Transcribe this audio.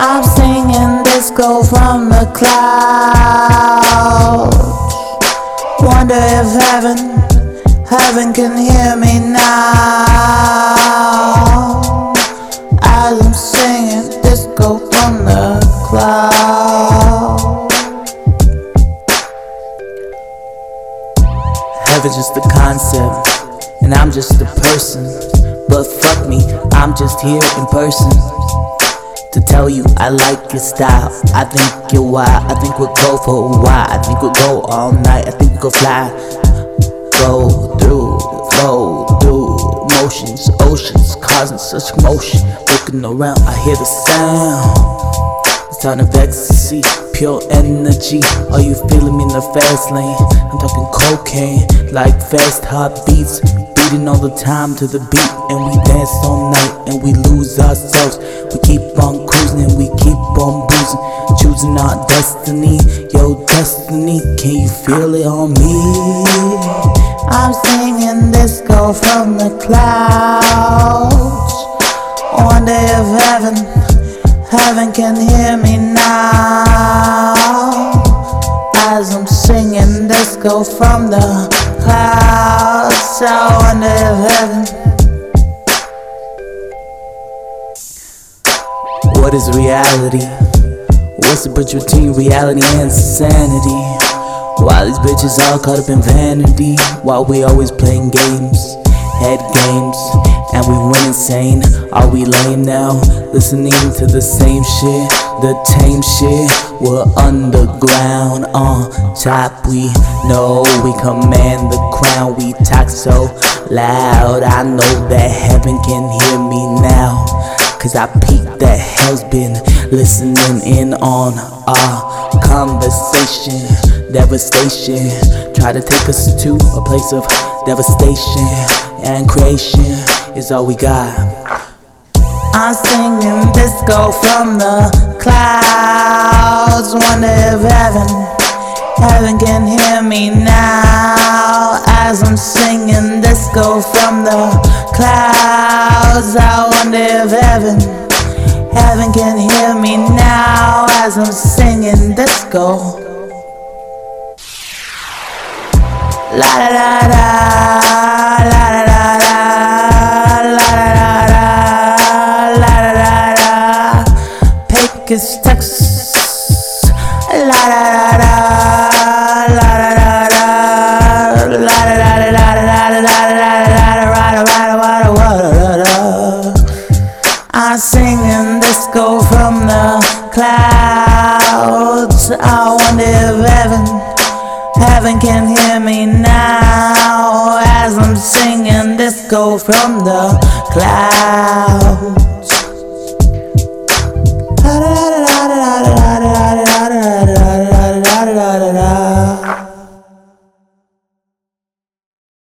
I'm singing disco from the clouds. Wonder if heaven, heaven can hear me now. As I'm singing disco from the clouds. Heaven's just a concept, and I'm just a person. But fuck me, I'm just here in person to tell you I like your style. I think you're wild. I think we'll go for a while. I think we'll go all night. I think we will fly. Go through, flow through emotions, oceans, causing such motion. Looking around, I hear the sound. The sound of ecstasy, pure energy. Are you feeling me in the fast lane? I'm talking cocaine, like fast heartbeats beating all the time to the beat, and we dance all night and we lose ourselves. We keep on cruising and we keep on boozing, choosing our destiny. Yo, destiny, can you feel it on me? I'm singing disco from the clouds. Wonder if heaven, heaven can hear me now. As I'm singing disco from the clouds. I wonder if heaven. What is reality? What's the bridge between reality and sanity? Why these bitches all caught up in vanity? While we always playing games, head games, and we went insane. Are we lame now? Listening to the same shit, the tame shit. We're underground, uh, on top. We know we command the crown. We talk so loud. I know that heaven can hear me now. Cause I peeked that hell's been listening in on our conversation. Devastation, try to take us to a place of devastation and creation is all we got. I'm singing disco from the clouds. Wonder if heaven, heaven can hear me now. As I'm singing disco from the clouds, I wonder if heaven, heaven can hear me now. As I'm singing disco. La da da da, da. Pecos, Texas. La da da da, la da da da, la da da da da da da da da da da da da. Disco from the clouds. I wonder if heaven. Heaven can hear me now as I'm singing disco from the clouds.